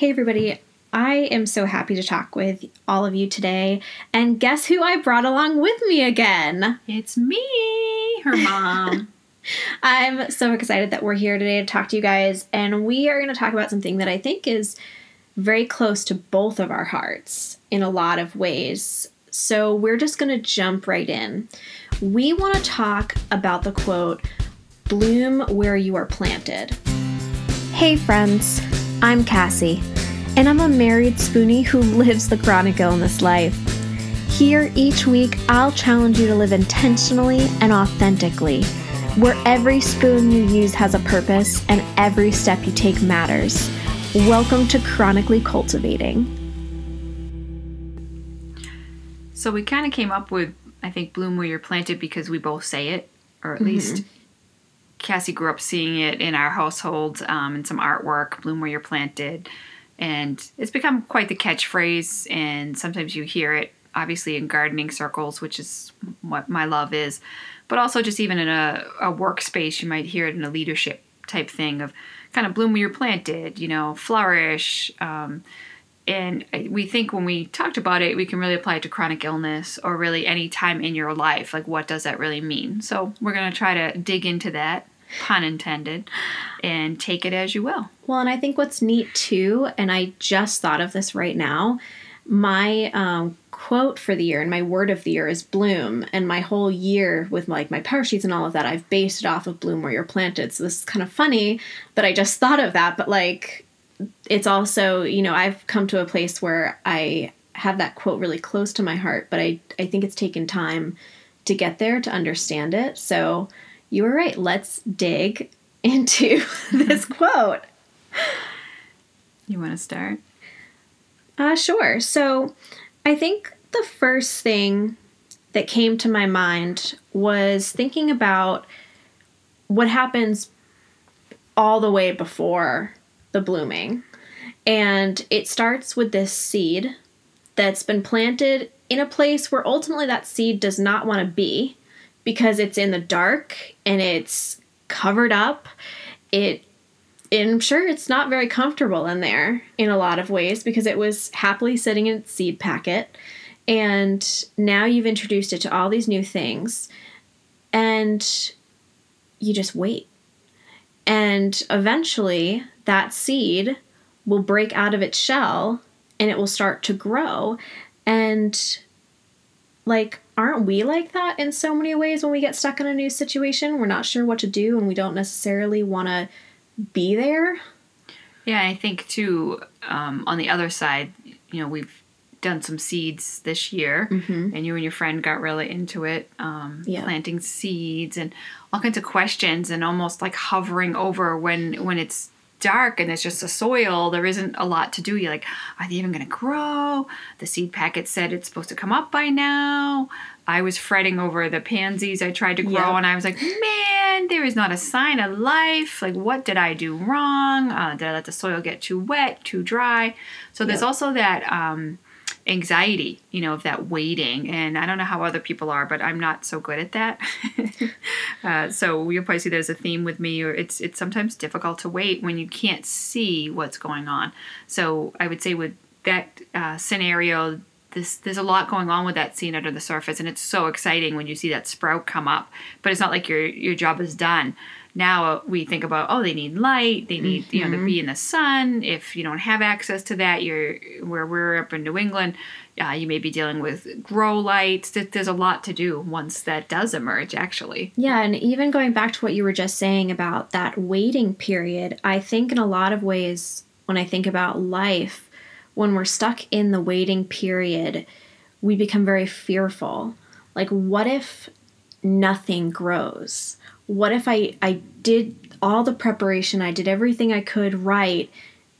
Hey, everybody. I am so happy to talk with all of you today. And guess who I brought along with me again? It's me, her mom. I'm so excited that we're here today to talk to you guys. And we are going to talk about something that I think is very close to both of our hearts in a lot of ways. So we're just going to jump right in. We want to talk about the quote, bloom where you are planted. Hey, friends. I'm Cassie, and I'm a married spoonie who lives the chronic illness life. Here, each week, I'll challenge you to live intentionally and authentically, where every spoon you use has a purpose and every step you take matters. Welcome to Chronically Cultivating. So we kind of came up with, I think, bloom where you're planted because we both say it, or at Mm-hmm. least Cassie grew up seeing it in our household um, in some artwork, bloom where you're planted. And it's become quite the catchphrase, and sometimes you hear it, obviously, in gardening circles, which is what my love is, but also just even in a, a workspace, you might hear it in a leadership type thing of kind of bloom where you're planted, you know, flourish. Um, and we think when we talked about it, we can really apply it to chronic illness or really any time in your life. Like, what does that really mean? So, we're going to try to dig into that, pun intended, and take it as you will. Well, and I think what's neat too, and I just thought of this right now, my um, quote for the year and my word of the year is bloom. And my whole year with like my power sheets and all of that, I've based it off of bloom where you're planted. So this is kind of funny that I just thought of that, but like it's also, you know, I've come to a place where I have that quote really close to my heart, but I, I think it's taken time to get there to understand it. So you were right. Let's dig into this quote. You want to start? Uh, sure. So I think the first thing that came to my mind was thinking about what happens all the way before the blooming. And it starts with this seed that's been planted in a place where ultimately that seed does not want to be because it's in the dark and it's covered up. It I'm sure it's not very comfortable in there in a lot of ways because it was happily sitting in its seed packet. And now you've introduced it to all these new things. And you just wait. And eventually, that seed will break out of its shell and it will start to grow. And, like, aren't we like that in so many ways when we get stuck in a new situation? We're not sure what to do and we don't necessarily want to be there. Yeah, I think too, um, on the other side, you know, we've done some seeds this year, and you and your friend got really into it, um, Yeah. planting seeds and all kinds of questions, and almost like hovering over when when it's dark and it's just a soil. There isn't a lot to do. You're like, are they even going to grow? The seed packet said it's supposed to come up by now. I was fretting over the pansies I tried to grow, Yeah. and I was like, man, there is not a sign of life. Like, what did I do wrong? Uh, did I let the soil get too wet, too dry? So there's also that um, anxiety, you know, of that waiting. And I don't know how other people are, but I'm not so good at that. uh, so you'll probably see there's a theme with me, or it's it's sometimes difficult to wait when you can't see what's going on. So I would say with that uh, scenario, this there's a lot going on with that scene under the surface, and it's so exciting when you see that sprout come up. But it's not like your your job is done. Now uh, we think about oh they need light, they need you know to be in the sun. If you don't have access to that, you're where we're up in New England, uh, you may be dealing with grow lights. There's a lot to do once that does emerge. Actually, Yeah, and even going back to what you were just saying about that waiting period, I think in a lot of ways, when I think about life, when we're stuck in the waiting period, we become very fearful. Like, what if nothing grows? What if I, I did all the preparation, I did everything I could right,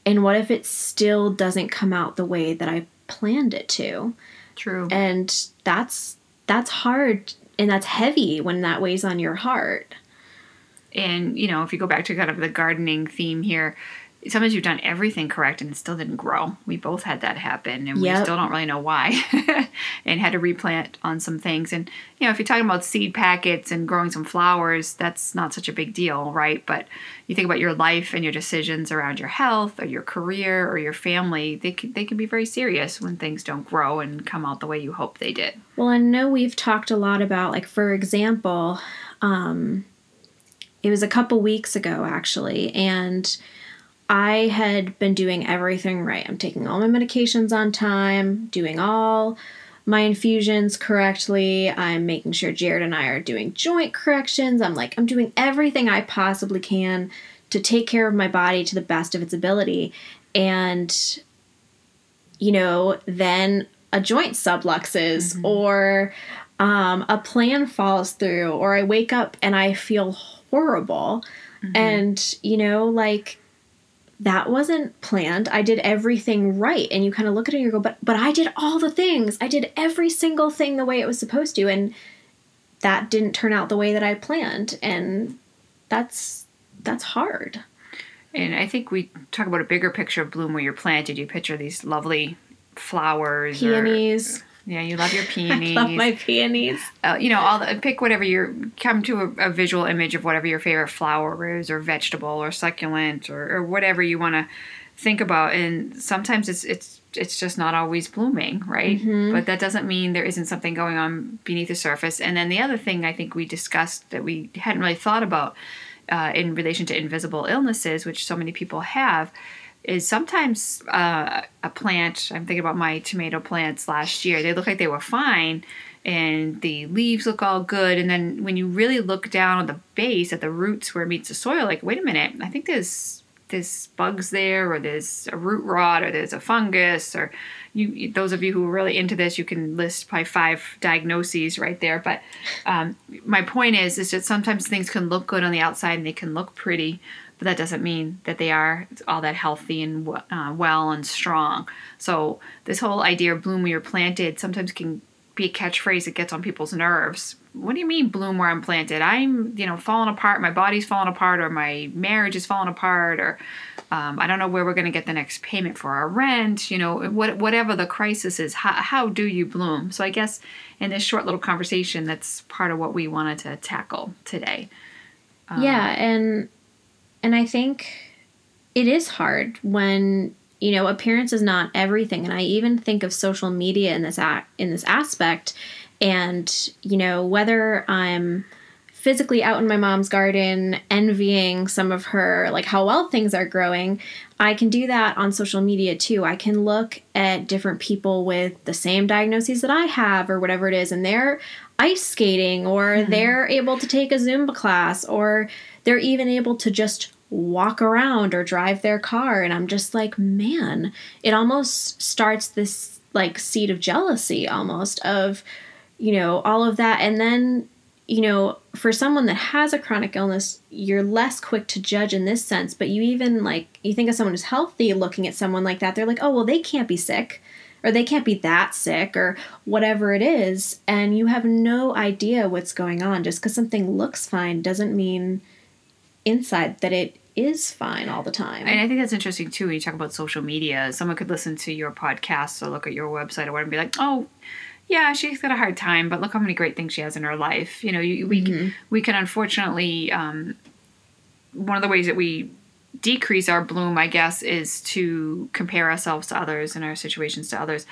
and what if it still doesn't come out the way that I planned it to? true. and that's that's hard and that's heavy when that weighs on your heart and you know if you go back to kind of the gardening theme here sometimes you've done everything correct and it still didn't grow. We both had that happen and Yep. we still don't really know why and had to replant on some things. And, you know, if you're talking about seed packets and growing some flowers, that's not such a big deal, right? But you think about your life and your decisions around your health or your career or your family, they can, they can be very serious when things don't grow and come out the way you hope they did. Well, I know we've talked a lot about, like, for example, um, it was a couple weeks ago actually, and I had been doing everything right. I'm taking all my medications on time, doing all my infusions correctly. I'm making sure Jared and I are doing joint corrections. I'm like, I'm doing everything I possibly can to take care of my body to the best of its ability. And you know, then a joint subluxes or um, a plan falls through, or I wake up and I feel horrible. And, you know, like that wasn't planned. I did everything right. And you kind of look at it and you go, but, but I did all the things. I did every single thing the way it was supposed to. And that didn't turn out the way that I planned. And that's, that's hard. And I think we talk about a bigger picture of bloom where you're planted. You picture these lovely flowers. Peonies. Yeah, you love your peonies. I Love my peonies. uh, you know, all the, pick whatever your come to a, a visual image of whatever your favorite flower is, or vegetable, or succulent, or, or whatever you want to think about. And sometimes it's it's it's just not always blooming, right? But that doesn't mean there isn't something going on beneath the surface. And then the other thing I think we discussed that we hadn't really thought about uh, in relation to invisible illnesses, which so many people have, is sometimes uh, a plant. I'm thinking about my tomato plants last year. They look like they were fine, and the leaves look all good. And then when you really look down at the base, at the roots where it meets the soil, like wait a minute, I think there's there's bugs there, or there's a root rot, or there's a fungus, or you. Those of you who are really into this, you can list probably five diagnoses right there. But um, my point is, is that sometimes things can look good on the outside and they can look pretty, but that doesn't mean that they are all that healthy and uh, well and strong. So this whole idea of bloom where you're planted sometimes can be a catchphrase that gets on people's nerves. What do you mean bloom where I'm planted? I'm, you know, falling apart. My body's falling apart, or my marriage is falling apart, or um, I don't know where we're going to get the next payment for our rent. You know, what, whatever the crisis is, how, how do you bloom? So I guess in this short little conversation, that's part of what we wanted to tackle today. yeah and and i think it is hard when you know appearance is not everything. And i even think of social media in this a- in this aspect and you know whether i'm physically out in my mom's garden envying some of her like how well things are growing i can do that on social media too. I can look at different people with the same diagnoses that i have or whatever it is and they're ice skating or mm-hmm. they're able to take a zumba class or they're even able to just walk around or drive their car. And i'm just like man it almost starts this like seed of jealousy almost of you know all of that. And then you know for someone that has a chronic illness you're less quick to judge in this sense. But you even like you think of someone who's healthy looking at someone like that they're like oh well they can't be sick or they can't be that sick or whatever it is. And you have no idea what's going on. Just because something looks fine doesn't mean inside that it is fine all the time And I think that's interesting too. When you talk about social media, someone could listen to your podcast or look at your website or whatever and be like, "Oh, yeah, she's got a hard time, but look how many great things she has in her life." You know, you, we we can unfortunately um, one of the ways that we decrease our bloom, I guess, is to compare ourselves to others and our situations to others.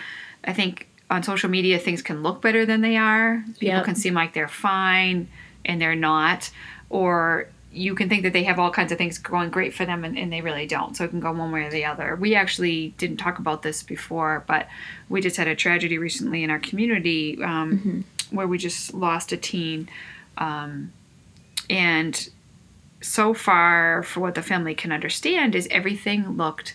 I think on social media, things can look better than they are. People Yep. can seem like they're fine and they're not, or you can think that they have all kinds of things going great for them and, and they really don't. So it can go one way or the other. We actually didn't talk about this before, but we just had a tragedy recently in our community um, where we just lost a teen. Um, and so far, for what the family can understand, is everything looked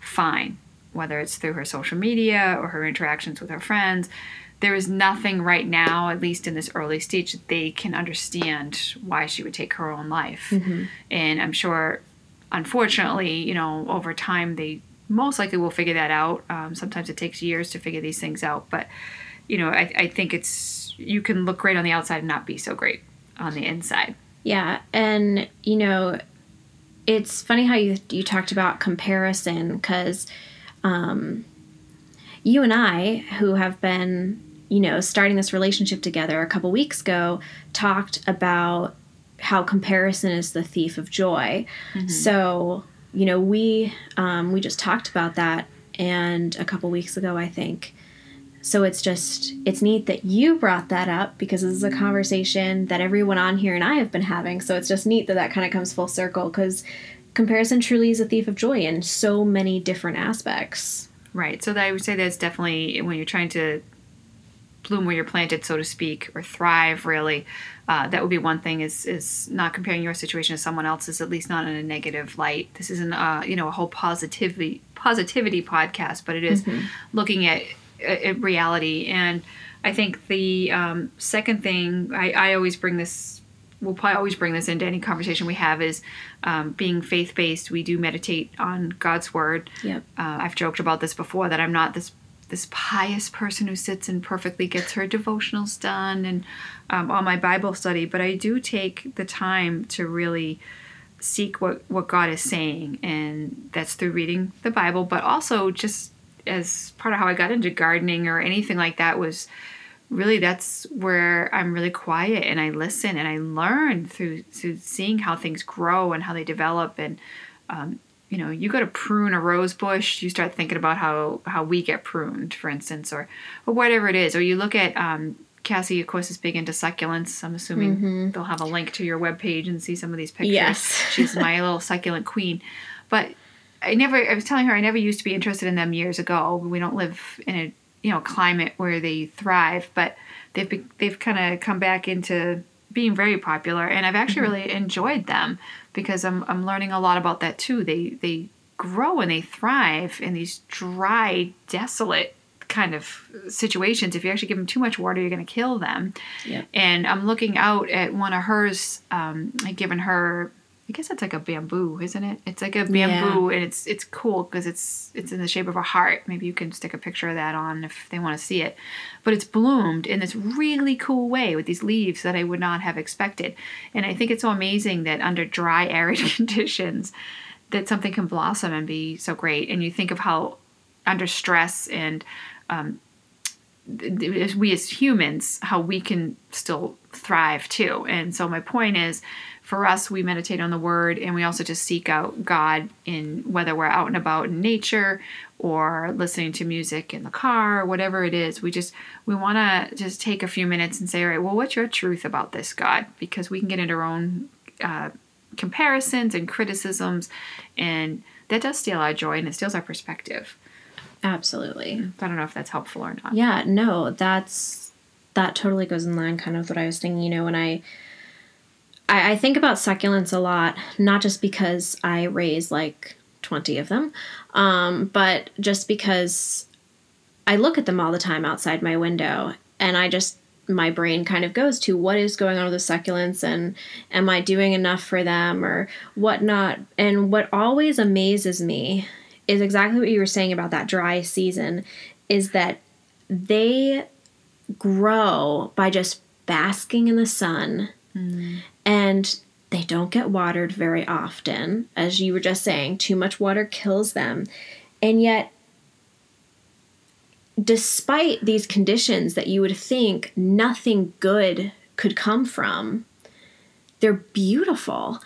fine, whether it's through her social media or her interactions with her friends. There is nothing right now, at least in this early stage, that they can understand why she would take her own life. And I'm sure, unfortunately, you know, over time, they most likely will figure that out. Um, sometimes it takes years to figure these things out, but you know, I, I think it's you can look great on the outside and not be so great on the inside. Yeah, and you know, it's funny how you you talked about comparison because um, you and I, who have been you know starting this relationship together a couple weeks ago, talked about how comparison is the thief of joy. Mm-hmm. So you know we um, we just talked about that and a couple weeks ago I think. So it's just it's neat that you brought that up because this is a conversation that everyone on here and I have been having. So it's just neat that that kind of comes full circle because comparison truly is a thief of joy in so many different aspects. Right. So I would say that's definitely when you're trying to bloom where you're planted, so to speak, or thrive. Really, uh, that would be one thing. Is is not comparing your situation to someone else's, at least not in a negative light. This isn't, uh, you know, a whole positivity positivity podcast, but it is mm-hmm. looking at, at, reality. And I think the um, second thing I, I always bring this we'll probably always bring this into any conversation we have is um, being faith based. We do meditate on God's word. Yep. Uh, I've joked about this before that I'm not this this pious person who sits and perfectly gets her devotionals done and um, on my Bible study, but I do take the time to really seek what what God is saying, and that's through reading the Bible, but also just as part of how I got into gardening or anything like that was really that's where I'm really quiet and I listen and I learn through through seeing how things grow and how they develop and um, you know you go to prune a rose bush you start thinking about how how we get pruned for instance or or whatever it is or you look at um, Cassie, of course, is big into succulents. I'm assuming mm-hmm. they'll have a link to your webpage and see some of these pictures. Yes. She's my little succulent queen. But I never, I was telling her I never used to be interested in them years ago. We don't live in a you know climate where they thrive, but they've be, they've kind of come back into being very popular, and I've actually mm-hmm. really enjoyed them because I'm I'm learning a lot about that too. They they grow and they thrive in these dry, desolate kind of situations. If you actually give them too much water, you're going to kill them. Yep. And I'm looking out at one of hers. Um, I've given her I guess that's like a bamboo, isn't it? It's like a bamboo, yeah. and it's it's cool because it's it's in the shape of a heart. Maybe you can stick a picture of that on if they want to see it. But it's bloomed in this really cool way with these leaves that I would not have expected. And I think it's so amazing that under dry, arid conditions, that something can blossom and be so great. And you think of how under stress and um, we as humans, how we can still thrive too. And so my point is for us, we meditate on the word and we also just seek out God in whether we're out and about in nature or listening to music in the car, whatever it is. We just, we want to just take a few minutes and say, all right, well, what's your truth about this, God? Because we can get into our own uh, comparisons and criticisms, and that does steal our joy and it steals our perspective. Absolutely. I don't know if that's helpful or not. Yeah, no, that's, that totally goes in line kind of what I was thinking, you know, when I, I, I think about succulents a lot, not just because I raise like 20 of them, um, but just because I look at them all the time outside my window and I just my brain kind of goes to what is going on with the succulents and am I doing enough for them or whatnot. And what always amazes me is exactly what you were saying about that dry season is that they grow by just basking in the sun mm and they don't get watered very often. As you were just saying, too much water kills them. And yet, despite these conditions that you would think nothing good could come from, they're beautiful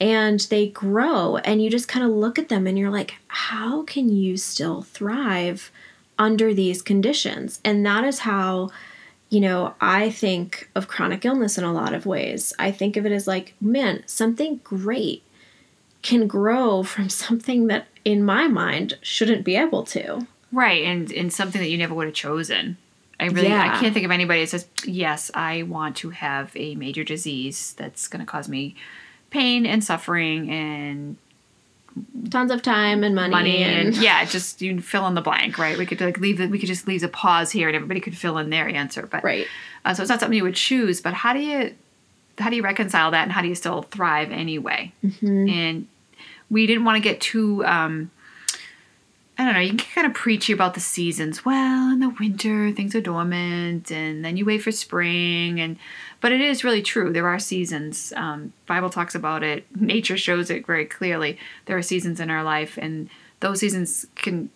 and they grow. And you just kind of look at them and you're like, how can you still thrive under these conditions? And that is how you know, I think of chronic illness in a lot of ways. I think of it as like, man, something great can grow from something that in my mind shouldn't be able to. Right, and and something that you never would have chosen. I really yeah. I can't think of anybody that says, "Yes, I want to have a major disease that's going to cause me pain and suffering and tons of time and money, money and, and, yeah, just you fill in the blank, right? We could like leave it. We could just leave a pause here, and everybody could fill in their answer. But right, uh, so it's not something you would choose. But how do you how do you reconcile that, and how do you still thrive anyway? Mm-hmm. And we didn't want to get too. Um, I don't know, you can kind of preachy about the seasons. Well, in the winter, things are dormant, and then you wait for spring. And but it is really true. There are seasons. Um, Bible talks about it. Nature shows it very clearly. There are seasons in our life, and those seasons can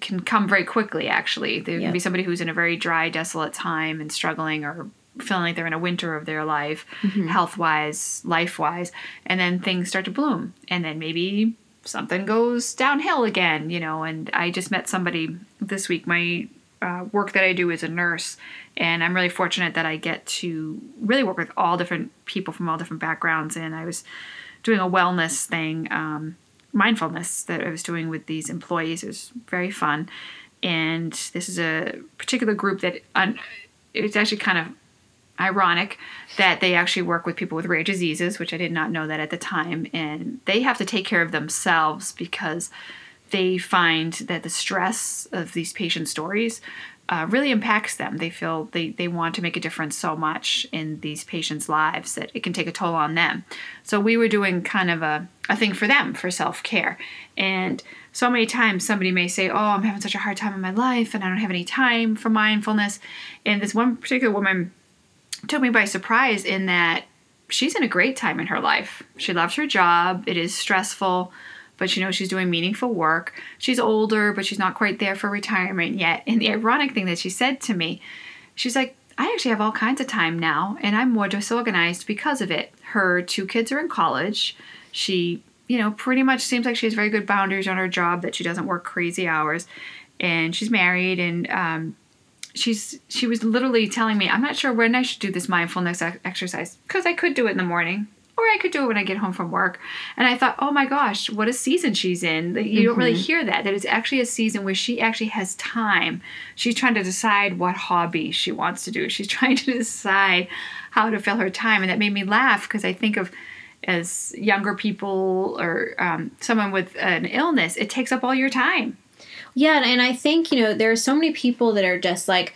can come very quickly. Actually, there can be somebody who's in a very dry, desolate time and struggling, or feeling like they're in a winter of their life, mm-hmm. health wise, life wise, and then things start to bloom, and then maybe something goes downhill again, you know. And I just met somebody this week. My uh, work that I do as a nurse, and I'm really fortunate that I get to really work with all different people from all different backgrounds. And I was doing a wellness thing, um, mindfulness that I was doing with these employees. It was very fun. And this is a particular group that un- it's actually kind of ironic that they actually work with people with rare diseases, which I did not know that at the time. And they have to take care of themselves because they find that the stress of these patient stories uh, really impacts them. They feel they, they want to make a difference so much in these patients' lives that it can take a toll on them. So we were doing kind of a, a thing for them for self care. And so many times somebody may say, Oh, I'm having such a hard time in my life and I don't have any time for mindfulness. And this one particular woman took me by surprise in that she's in a great time in her life. She loves her job, it is stressful, but she knows she's doing meaningful work. She's older, but she's not quite there for retirement yet. And the ironic thing that she said to me, she's like, I actually have all kinds of time now, and I'm more disorganized because of it. Her two kids are in college. She, you know, pretty much seems like she has very good boundaries on her job, that she doesn't work crazy hours. And she's married, and um, she's she was literally telling me, I'm not sure when I should do this mindfulness exercise because I could do it in the morning or I could do it when I get home from work. And I thought, oh my gosh, what a season she's in. You mm-hmm. don't really mm-hmm. hear that. That it's actually a season where she actually has time. She's trying to decide what hobby she wants to do. She's trying to decide how to fill her time. And that made me laugh because I think of as younger people or um, someone with an illness, it takes up all your time. Yeah, and I think, you know, there are so many people that are just like,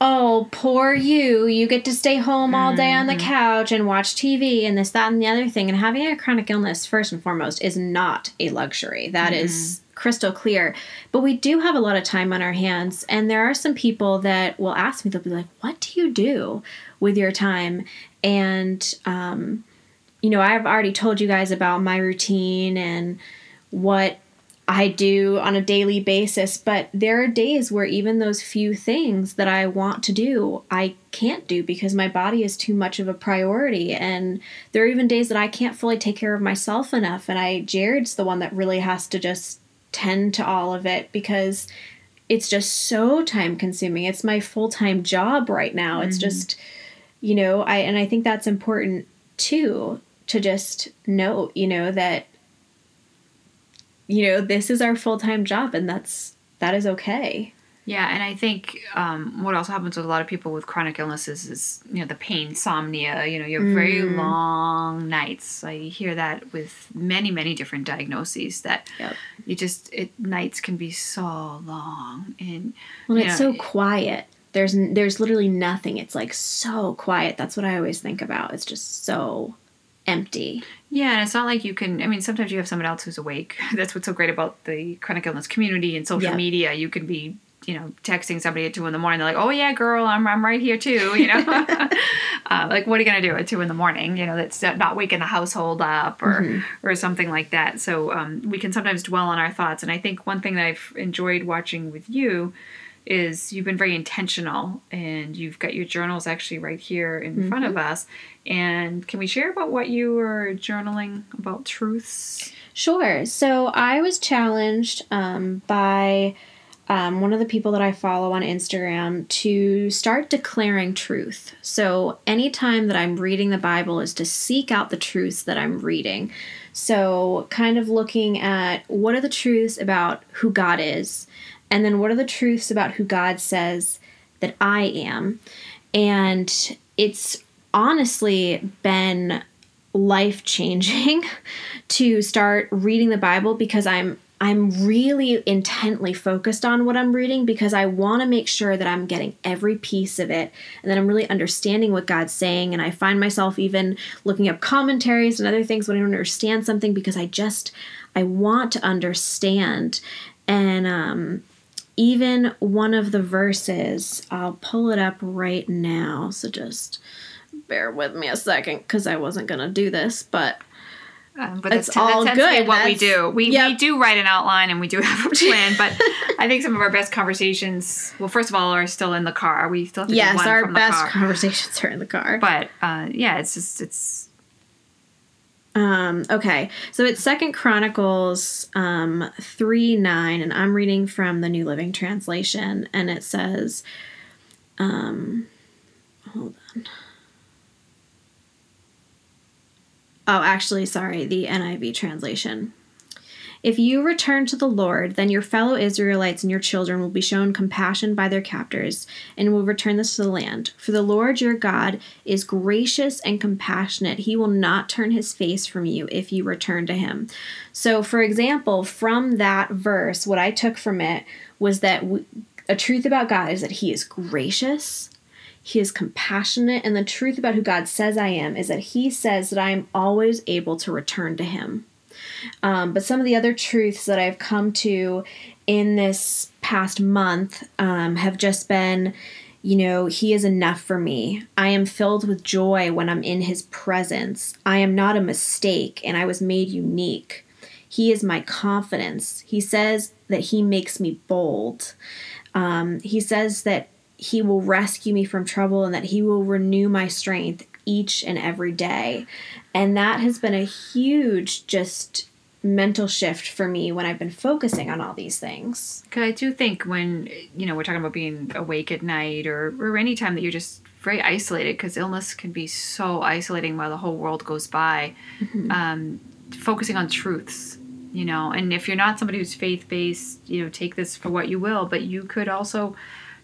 oh, poor you. You get to stay home all day on the mm-hmm. couch and watch TV and this, that, and the other thing. And having a chronic illness, first and foremost, is not a luxury. That mm-hmm. is crystal clear. But we do have a lot of time on our hands. And there are some people that will ask me, they'll be like, what do you do with your time? And, um, you know, I've already told you guys about my routine and what I do on a daily basis, but there are days where even those few things that I want to do, I can't do because my body is too much of a priority. And there are even days that I can't fully take care of myself enough. And I, Jared's the one that really has to just tend to all of it because it's just so time consuming. It's my full time job right now. Mm-hmm. It's just, you know, I, and I think that's important too to just know, you know, that you know, this is our full time job and that's that is okay. Yeah, and I think um, what also happens with a lot of people with chronic illnesses is, you know, the pain, insomnia. You know, you have mm. very long nights. I hear that with many, many different diagnoses. That yep. you just it nights can be so long, and well, it's know, so quiet. There's there's literally nothing. It's like so quiet. That's what I always think about. It's just so empty. Yeah, and it's not like you can. I mean, sometimes you have someone else who's awake. That's what's so great about the chronic illness community and social yep. media. You can be, you know, texting somebody at two in the morning. They're like, "Oh yeah, girl, I'm I'm right here too." You know, uh, like what are you gonna do at two in the morning? You know, that's not waking the household up or mm-hmm. or something like that. So um, we can sometimes dwell on our thoughts. And I think one thing that I've enjoyed watching with you is you've been very intentional and you've got your journals actually right here in mm-hmm. front of us. And can we share about what you were journaling about truths? Sure. So I was challenged um, by um, one of the people that I follow on Instagram to start declaring truth. So anytime that I'm reading the Bible is to seek out the truths that I'm reading. So, kind of looking at what are the truths about who God is and then what are the truths about who God says that I am? And it's honestly been life changing to start reading the Bible because I'm I'm really intently focused on what I'm reading because I want to make sure that I'm getting every piece of it and that I'm really understanding what God's saying. And I find myself even looking up commentaries and other things when I don't understand something because I just I want to understand And um, even one of the verses, I'll pull it up right now. So just bear with me a second because I wasn't going to do this, but. Um, but It's that's, all that tends to be good. what we do. We, we do write an outline and we do have a plan, but I think some of our best conversations, well, first of all, are still in the car. We still have to do Yes, one our from the best car. conversations are in the car. But uh, yeah, it's just it's Um, okay, so it's Second Chronicles um, three nine, and I'm reading from the New Living Translation, and it says, um, hold on. Oh, actually, sorry, the NIV translation. If you return to the Lord, then your fellow Israelites and your children will be shown compassion by their captors, and will return this to the land. For the Lord your God is gracious and compassionate. He will not turn his face from you if you return to him. So, for example, from that verse, what I took from it was that a truth about God is that he is gracious, he is compassionate, and the truth about who God says I am is that he says that I am always able to return to him. Um, but some of the other truths that I've come to in this past month um, have just been, you know, He is enough for me. I am filled with joy when I'm in His presence. I am not a mistake and I was made unique. He is my confidence. He says that He makes me bold. Um, he says that He will rescue me from trouble and that He will renew my strength each and every day. And that has been a huge just mental shift for me when I've been focusing on all these things. Because I do think when you know we're talking about being awake at night or or any time that you're just very isolated because illness can be so isolating while the whole world goes by. Um, focusing on truths, you know, and if you're not somebody who's faith based, you know, take this for what you will. But you could also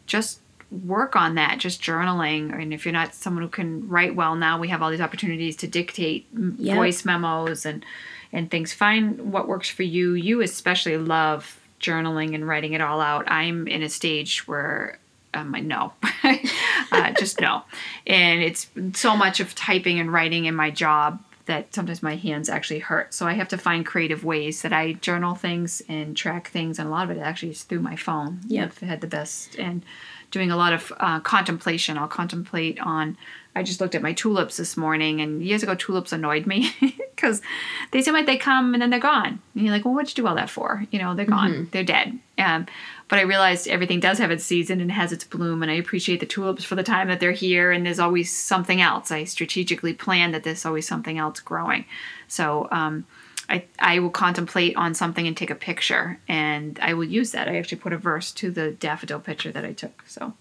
just work on that, just journaling. And if you're not someone who can write well, now we have all these opportunities to dictate Yep. voice memos and and things. Find what works for you. You especially love journaling and writing it all out. I'm in a stage where um, I no, uh, just no, and it's so much of typing and writing in my job that sometimes my hands actually hurt. So I have to find creative ways that I journal things and track things, and a lot of it actually is through my phone. Yeah, I've had the best and doing a lot of uh, contemplation. I'll contemplate on. I just looked at my tulips this morning, and years ago tulips annoyed me because they seem like they come and then they're gone. And you're like, well, what'd you do all that for? You know, they're gone, they're dead. Um, but I realized everything does have its season and has its bloom, and I appreciate the tulips for the time that they're here. And there's always something else. I strategically plan that there's always something else growing. So um, I I will contemplate on something and take a picture, and I will use that. I actually put a verse to the daffodil picture that I took. So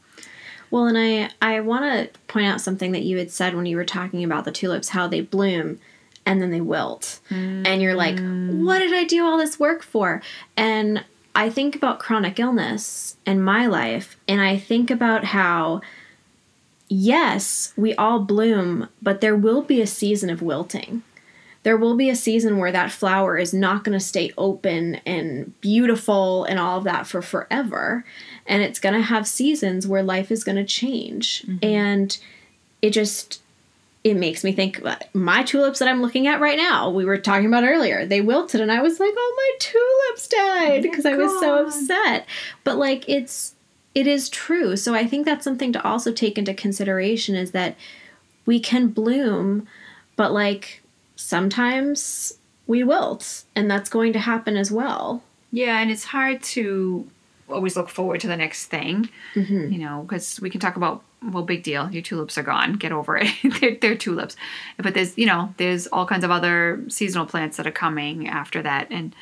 Well, and I I want to point out something that you had said when you were talking about the tulips, how they bloom and then they wilt, and you're like, mm. what did I do all this work for? And I think about chronic illness in my life, and I think about how. Yes, we all bloom, but there will be a season of wilting. There will be a season where that flower is not going to stay open and beautiful and all of that for forever. And it's going to have seasons where life is going to change. And it just it makes me think uh, my tulips that I'm looking at right now, we were talking about earlier, they wilted and I was like, "Oh, my tulips died" because I was so upset. But like it's it is true. So I think that's something to also take into consideration is that we can bloom, but like sometimes we wilt, and that's going to happen as well. yeah, and it's hard to always look forward to the next thing. Mm-hmm. You know, because we can talk about well, big deal. Your tulips are gone. Get over it. they're, they're tulips. But there's, you know, there's all kinds of other seasonal plants that are coming after that. And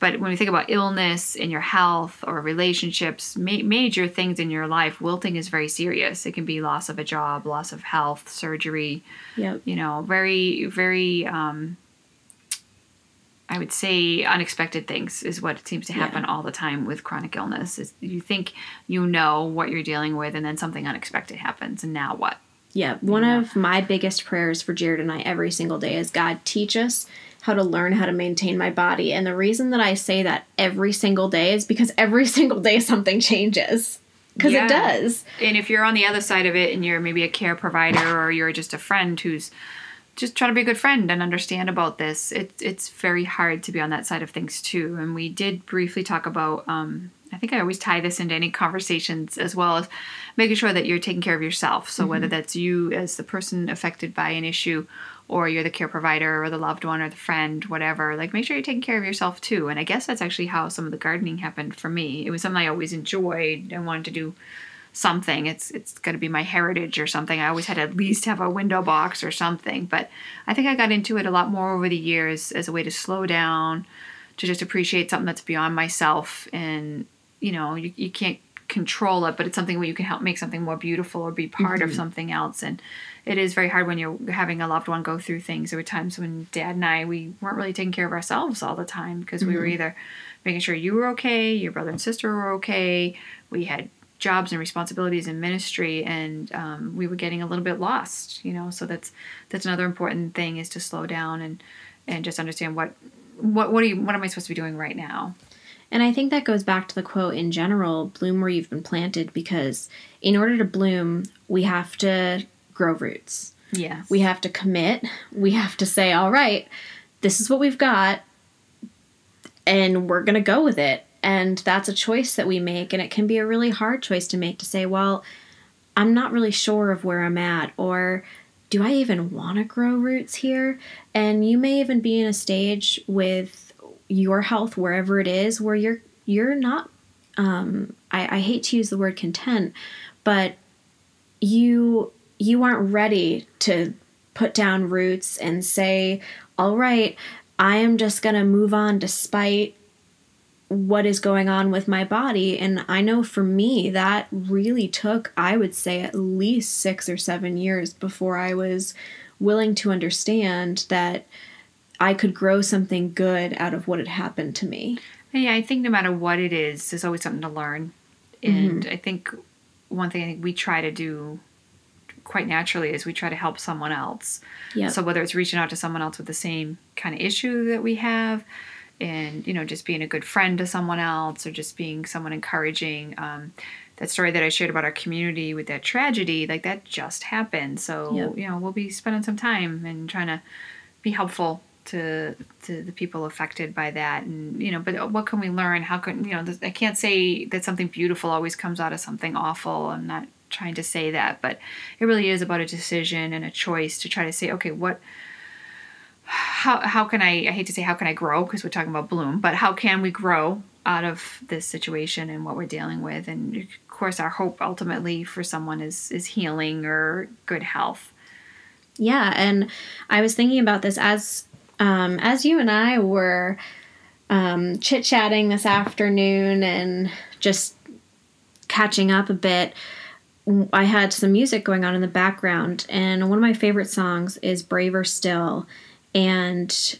but when we think about illness in your health or relationships, ma- major things in your life, wilting is very serious. It can be loss of a job, loss of health, surgery. Yep. You know, very, very. Um, I would say unexpected things is what seems to happen all the time with chronic illness. Is you think you know what you're dealing with, and then something unexpected happens, and now what? Yeah, one of my biggest prayers for Jared and I every single day is God teach us how to learn how to maintain my body. And the reason that I say that every single day is because every single day something changes. Because Yeah. it does. And if you're on the other side of it, and you're maybe a care provider or you're just a friend who's just try to be a good friend and understand about this. It, it's very hard to be on that side of things too. And we did briefly talk about, um, I think I always tie this into any conversations as well as making sure that you're taking care of yourself. So mm-hmm. whether that's you as the person affected by an issue or you're the care provider or the loved one or the friend, whatever, like make sure you're taking care of yourself too. And I guess that's actually how some of the gardening happened for me. It was something I always enjoyed and wanted to do something. It's it's going to be my heritage or something. I always had to at least have a window box or something. But I think I got into it a lot more over the years as a way to slow down, to just appreciate something that's beyond myself. And you know, you you can't control it, but it's something where you can help make something more beautiful or be part mm-hmm. of something else. And it is very hard when you're having a loved one go through things. There were times when Dad and I we weren't really taking care of ourselves all the time because mm-hmm. we were mm-hmm. either making sure you were okay, your brother and sister were okay. We had jobs and responsibilities in ministry and um, we were getting a little bit lost you know so that's that's another important thing is to slow down and and just understand what what what are you what am i supposed to be doing right now and i think that goes back to the quote in general bloom where you've been planted because in order to bloom we have to grow roots yeah we have to commit we have to say all right this is what we've got and we're going to go with it and that's a choice that we make. And it can be a really hard choice to make to say, well, I'm not really sure of where I'm at, or do I even want to grow roots here? And you may even be in a stage with your health, wherever it is, where you're you're not. Um, I, I hate to use the word content, but you you aren't ready to put down roots and say, all right, I am just going to move on despite what is going on with my body. And I know for me, that really took, I would say, at least six or seven years before I was willing to understand that I could grow something good out of what had happened to me. Yeah, I think no matter what it is, there's always something to learn. And mm-hmm. I think one thing I think we try to do quite naturally is we try to help someone else. Yeah. So whether it's reaching out to someone else with the same kind of issue that we have, and you know just being a good friend to someone else or just being someone encouraging um, that story that i shared about our community with that tragedy like that just happened so yep. you know we'll be spending some time and trying to be helpful to to the people affected by that and you know but what can we learn how can you know i can't say that something beautiful always comes out of something awful i'm not trying to say that but it really is about a decision and a choice to try to say okay what how how can I I hate to say how can I grow because we're talking about bloom, but how can we grow out of this situation and what we're dealing with? And of course, our hope ultimately for someone is is healing or good health. Yeah, and I was thinking about this as um, as you and I were um, chit chatting this afternoon and just catching up a bit. I had some music going on in the background, and one of my favorite songs is Braver Still and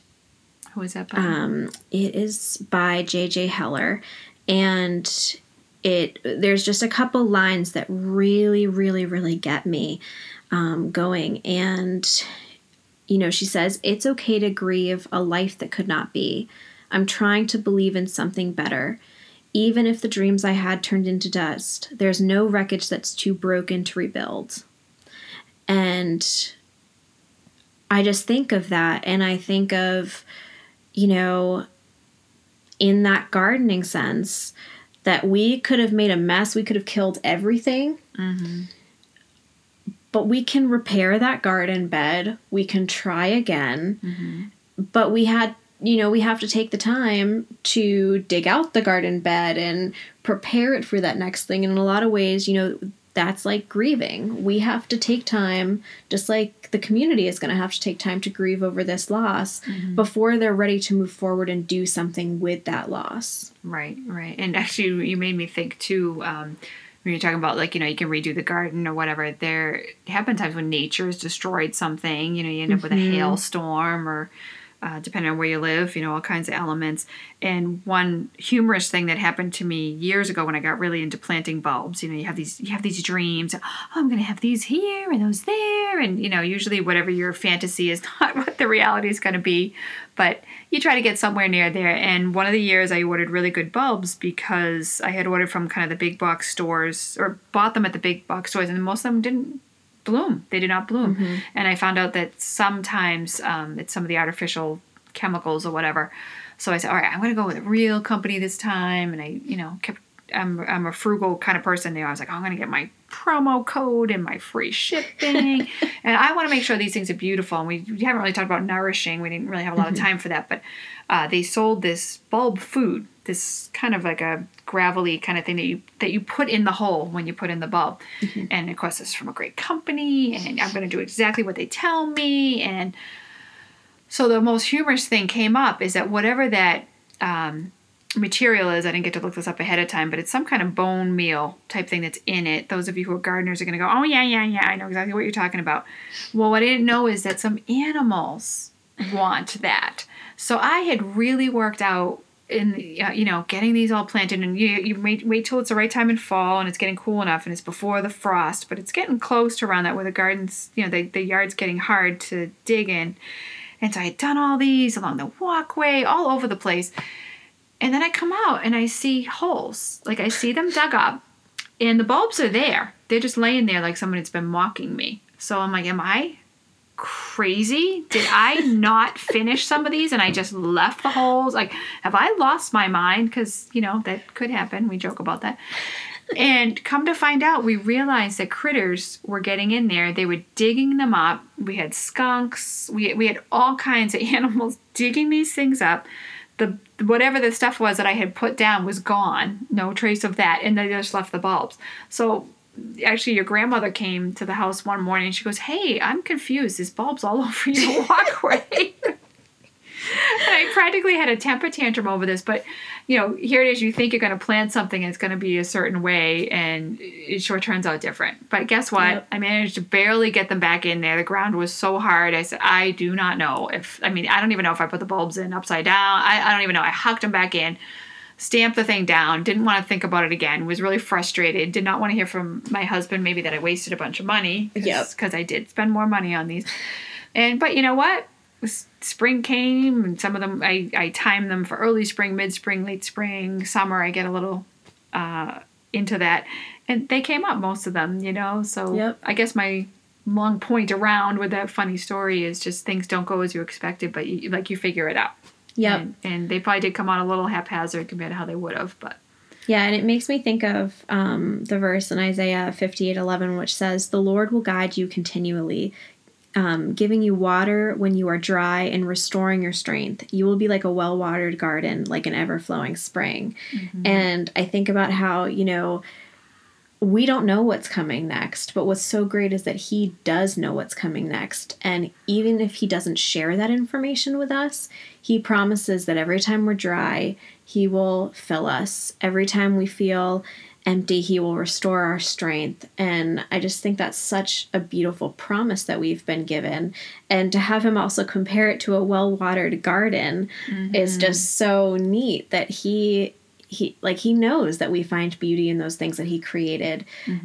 who is that by? Um, it is by J.J. Heller, and it there's just a couple lines that really, really, really get me um, going. And you know, she says, "It's okay to grieve a life that could not be. I'm trying to believe in something better." Even if the dreams I had turned into dust, there's no wreckage that's too broken to rebuild. And I just think of that and I think of, you know, in that gardening sense, that we could have made a mess, we could have killed everything. Mm-hmm. But we can repair that garden bed, we can try again. Mm-hmm. But we had you know, we have to take the time to dig out the garden bed and prepare it for that next thing. And in a lot of ways, you know, that's like grieving. We have to take time, just like the community is going to have to take time to grieve over this loss mm-hmm. before they're ready to move forward and do something with that loss. Right, right. And actually, you made me think too. Um, when you're talking about like you know you can redo the garden or whatever there happen times when nature has destroyed something you know you end up mm-hmm. with a mm-hmm. hailstorm or uh, depending on where you live, you know, all kinds of elements. And one humorous thing that happened to me years ago when I got really into planting bulbs, you know, you have these you have these dreams, oh, I'm going to have these here and those there, and you know, usually whatever your fantasy is not what the reality is going to be, but you try to get somewhere near there. And one of the years I ordered really good bulbs because I had ordered from kind of the big box stores or bought them at the big box stores, and most of them didn't bloom. They do not bloom. Mm-hmm. And I found out that sometimes um, it's some of the artificial chemicals or whatever. So I said, all right, I'm going to go with a real company this time. And I, you know, kept, I'm, I'm a frugal kind of person. You know, I was like, oh, I'm going to get my promo code and my free shipping. and I want to make sure these things are beautiful. And we, we haven't really talked about nourishing. We didn't really have a lot of time for that. But uh, they sold this bulb food, this kind of like a gravelly kind of thing that you that you put in the hole when you put in the bulb. And of course, it's from a great company, and I'm going to do exactly what they tell me. And so the most humorous thing came up is that whatever that um, material is, I didn't get to look this up ahead of time, but it's some kind of bone meal type thing that's in it. Those of you who are gardeners are going to go, oh, yeah, yeah, yeah, I know exactly what you're talking about. Well, what I didn't know is that some animals want that. So I had really worked out in uh, you know getting these all planted and you you wait, wait till it's the right time in fall and it's getting cool enough and it's before the frost but it's getting close to around that where the gardens you know the, the yard's getting hard to dig in. And so I had done all these along the walkway all over the place. And then I come out and I see holes. Like I see them dug up and the bulbs are there. They're just laying there like someone has been mocking me. So I'm like am I crazy? Did I not finish some of these and I just left the holes? Like, have I lost my mind? Because, you know, that could happen. We joke about that. And come to find out, we realized that critters were getting in there. They were digging them up. We had skunks. We, we had all kinds of animals digging these things up. The whatever the stuff was that I had put down was gone. No trace of that. And they just left the bulbs. So actually your grandmother came to the house one morning and she goes, Hey, I'm confused. There's bulbs all over your walkway. I practically had a temper tantrum over this, but you know, here it is. You think you're going to plant something and it's going to be a certain way, and it sure turns out different. But guess what? Yep. I managed to barely get them back in there. The ground was so hard. I said, I do not know if, I mean, I don't even know if I put the bulbs in upside down. I, I don't even know. I hucked them back in stamped the thing down, didn't want to think about it again, was really frustrated, did not want to hear from my husband maybe that I wasted a bunch of money. Yep. Because I did spend more money on these. And, but you know what? Spring came and some of them, I, I timed them for early spring, mid spring, late spring, summer. I get a little uh, into that. And they came up, most of them, you know? So Yep. I guess my long point around with that funny story is just things don't go as you expected, but you, like you figure it out. Yep. And, and they probably did come out a little haphazard compared to how they would have, but Yeah, and it makes me think of um, the verse in Isaiah fifty-eight eleven, which says, The Lord will guide you continually, um, giving you water when you are dry and restoring your strength. You will be like a well watered garden, like an ever flowing spring. And I think about how, you know, we don't know what's coming next, but what's so great is that he does know what's coming next. And even if he doesn't share that information with us, he promises that every time we're dry, he will fill us. Every time we feel empty, he will restore our strength. And I just think that's such a beautiful promise that we've been given. And to have him also compare it to a well watered garden is mm-hmm. just so neat that he he like he knows that we find beauty in those things that he created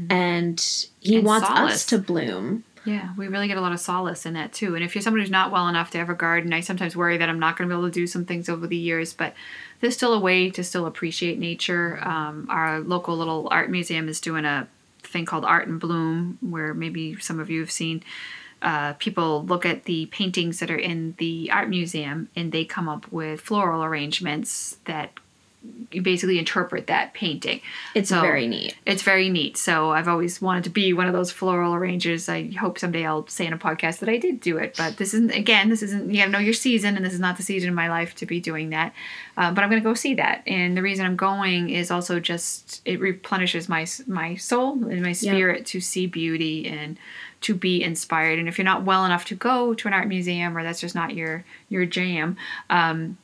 and he And wants solace. us to bloom yeah, we really get a lot of solace in that too. And if you're someone who's not well enough to ever garden, I sometimes worry that I'm not going to be able to do some things over the years, but there's still a way to still appreciate nature. Um, our local little art museum is doing a thing called Art in Bloom, where maybe some of you have seen. Uh, people look at the paintings that are in the art museum and they come up with floral arrangements that you basically interpret that painting. it's So- very neat It's very neat. So I've always wanted to be one of those floral arrangers. I hope someday I'll say in a podcast that I did do it. But this isn't, again, this isn't, you gotta know your season, and this is not the season in my life to be doing that. Uh, but I'm gonna go see that. And the reason I'm going is also just, it replenishes my, my soul and my spirit to see beauty and to be inspired. And if you're not well enough to go to an art museum or that's just not your, your jam, um,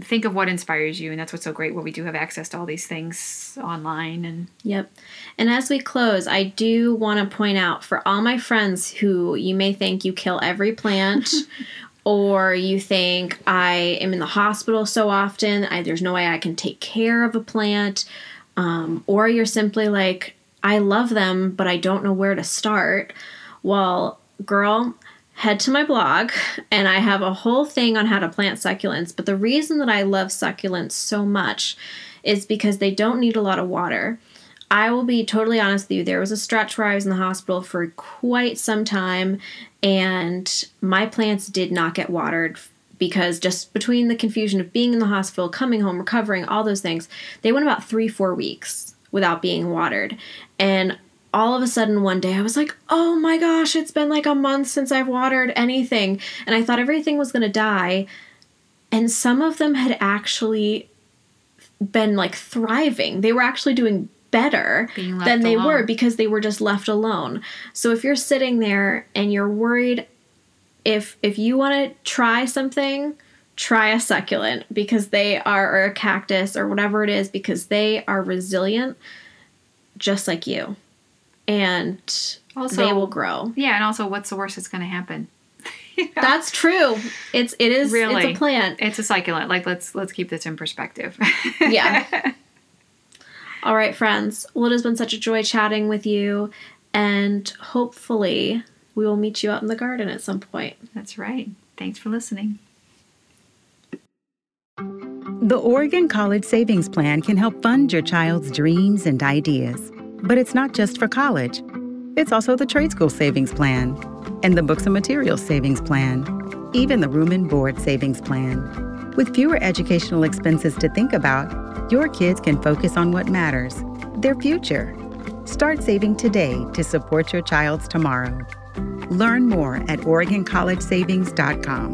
think of what inspires you and that's what's so great when we do have access to all these things online and Yep. And as we close, I do want to point out for all my friends who you may think you kill every plant or you think I am in the hospital so often, I, there's no way I can take care of a plant, um, or you're simply like, I love them, but I don't know where to start. Well, girl, head to my blog and I have a whole thing on how to plant succulents. But the reason that I love succulents so much is because they don't need a lot of water. I will be totally honest with you. There was a stretch where I was in the hospital for quite some time, and my plants did not get watered because just between the confusion of being in the hospital, coming home, recovering, all those things, they went about three, four weeks without being watered. And all of a sudden one day I was like, oh my gosh, it's been like a month since I've watered anything. And I thought everything was going to die. And some of them had actually been like thriving. They were actually doing better than they alone. were because they were just left alone. So if you're sitting there and you're worried if if you want to try something, try a succulent because they are or a cactus or whatever it is because they are resilient just like you. And also, they will grow. Yeah, and also what's the worst that's going to happen? That's true. It's it is really it's a plant. It's a succulent. Like let's let's keep this in perspective. yeah. All right, friends. Well, it has been such a joy chatting with you, and hopefully we will meet you out in the garden at some point. That's right. Thanks for listening. The Oregon College Savings Plan can help fund your child's dreams and ideas. But it's not just for college. It's also the Trade School Savings Plan and the Books and Materials Savings Plan, even the Room and Board Savings Plan. With fewer educational expenses to think about, your kids can focus on what matters their future. Start saving today to support your child's tomorrow. Learn more at OregonCollegeSavings.com.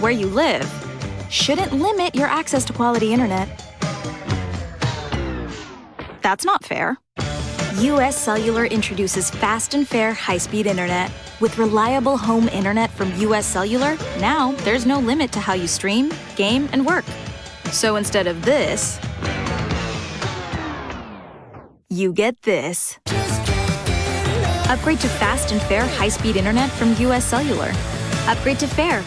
Where you live shouldn't limit your access to quality internet. That's not fair. US Cellular introduces fast and fair high speed internet. With reliable home internet from US Cellular, now there's no limit to how you stream, game, and work. So instead of this, you get this. Upgrade to fast and fair high speed internet from US Cellular. Upgrade to fair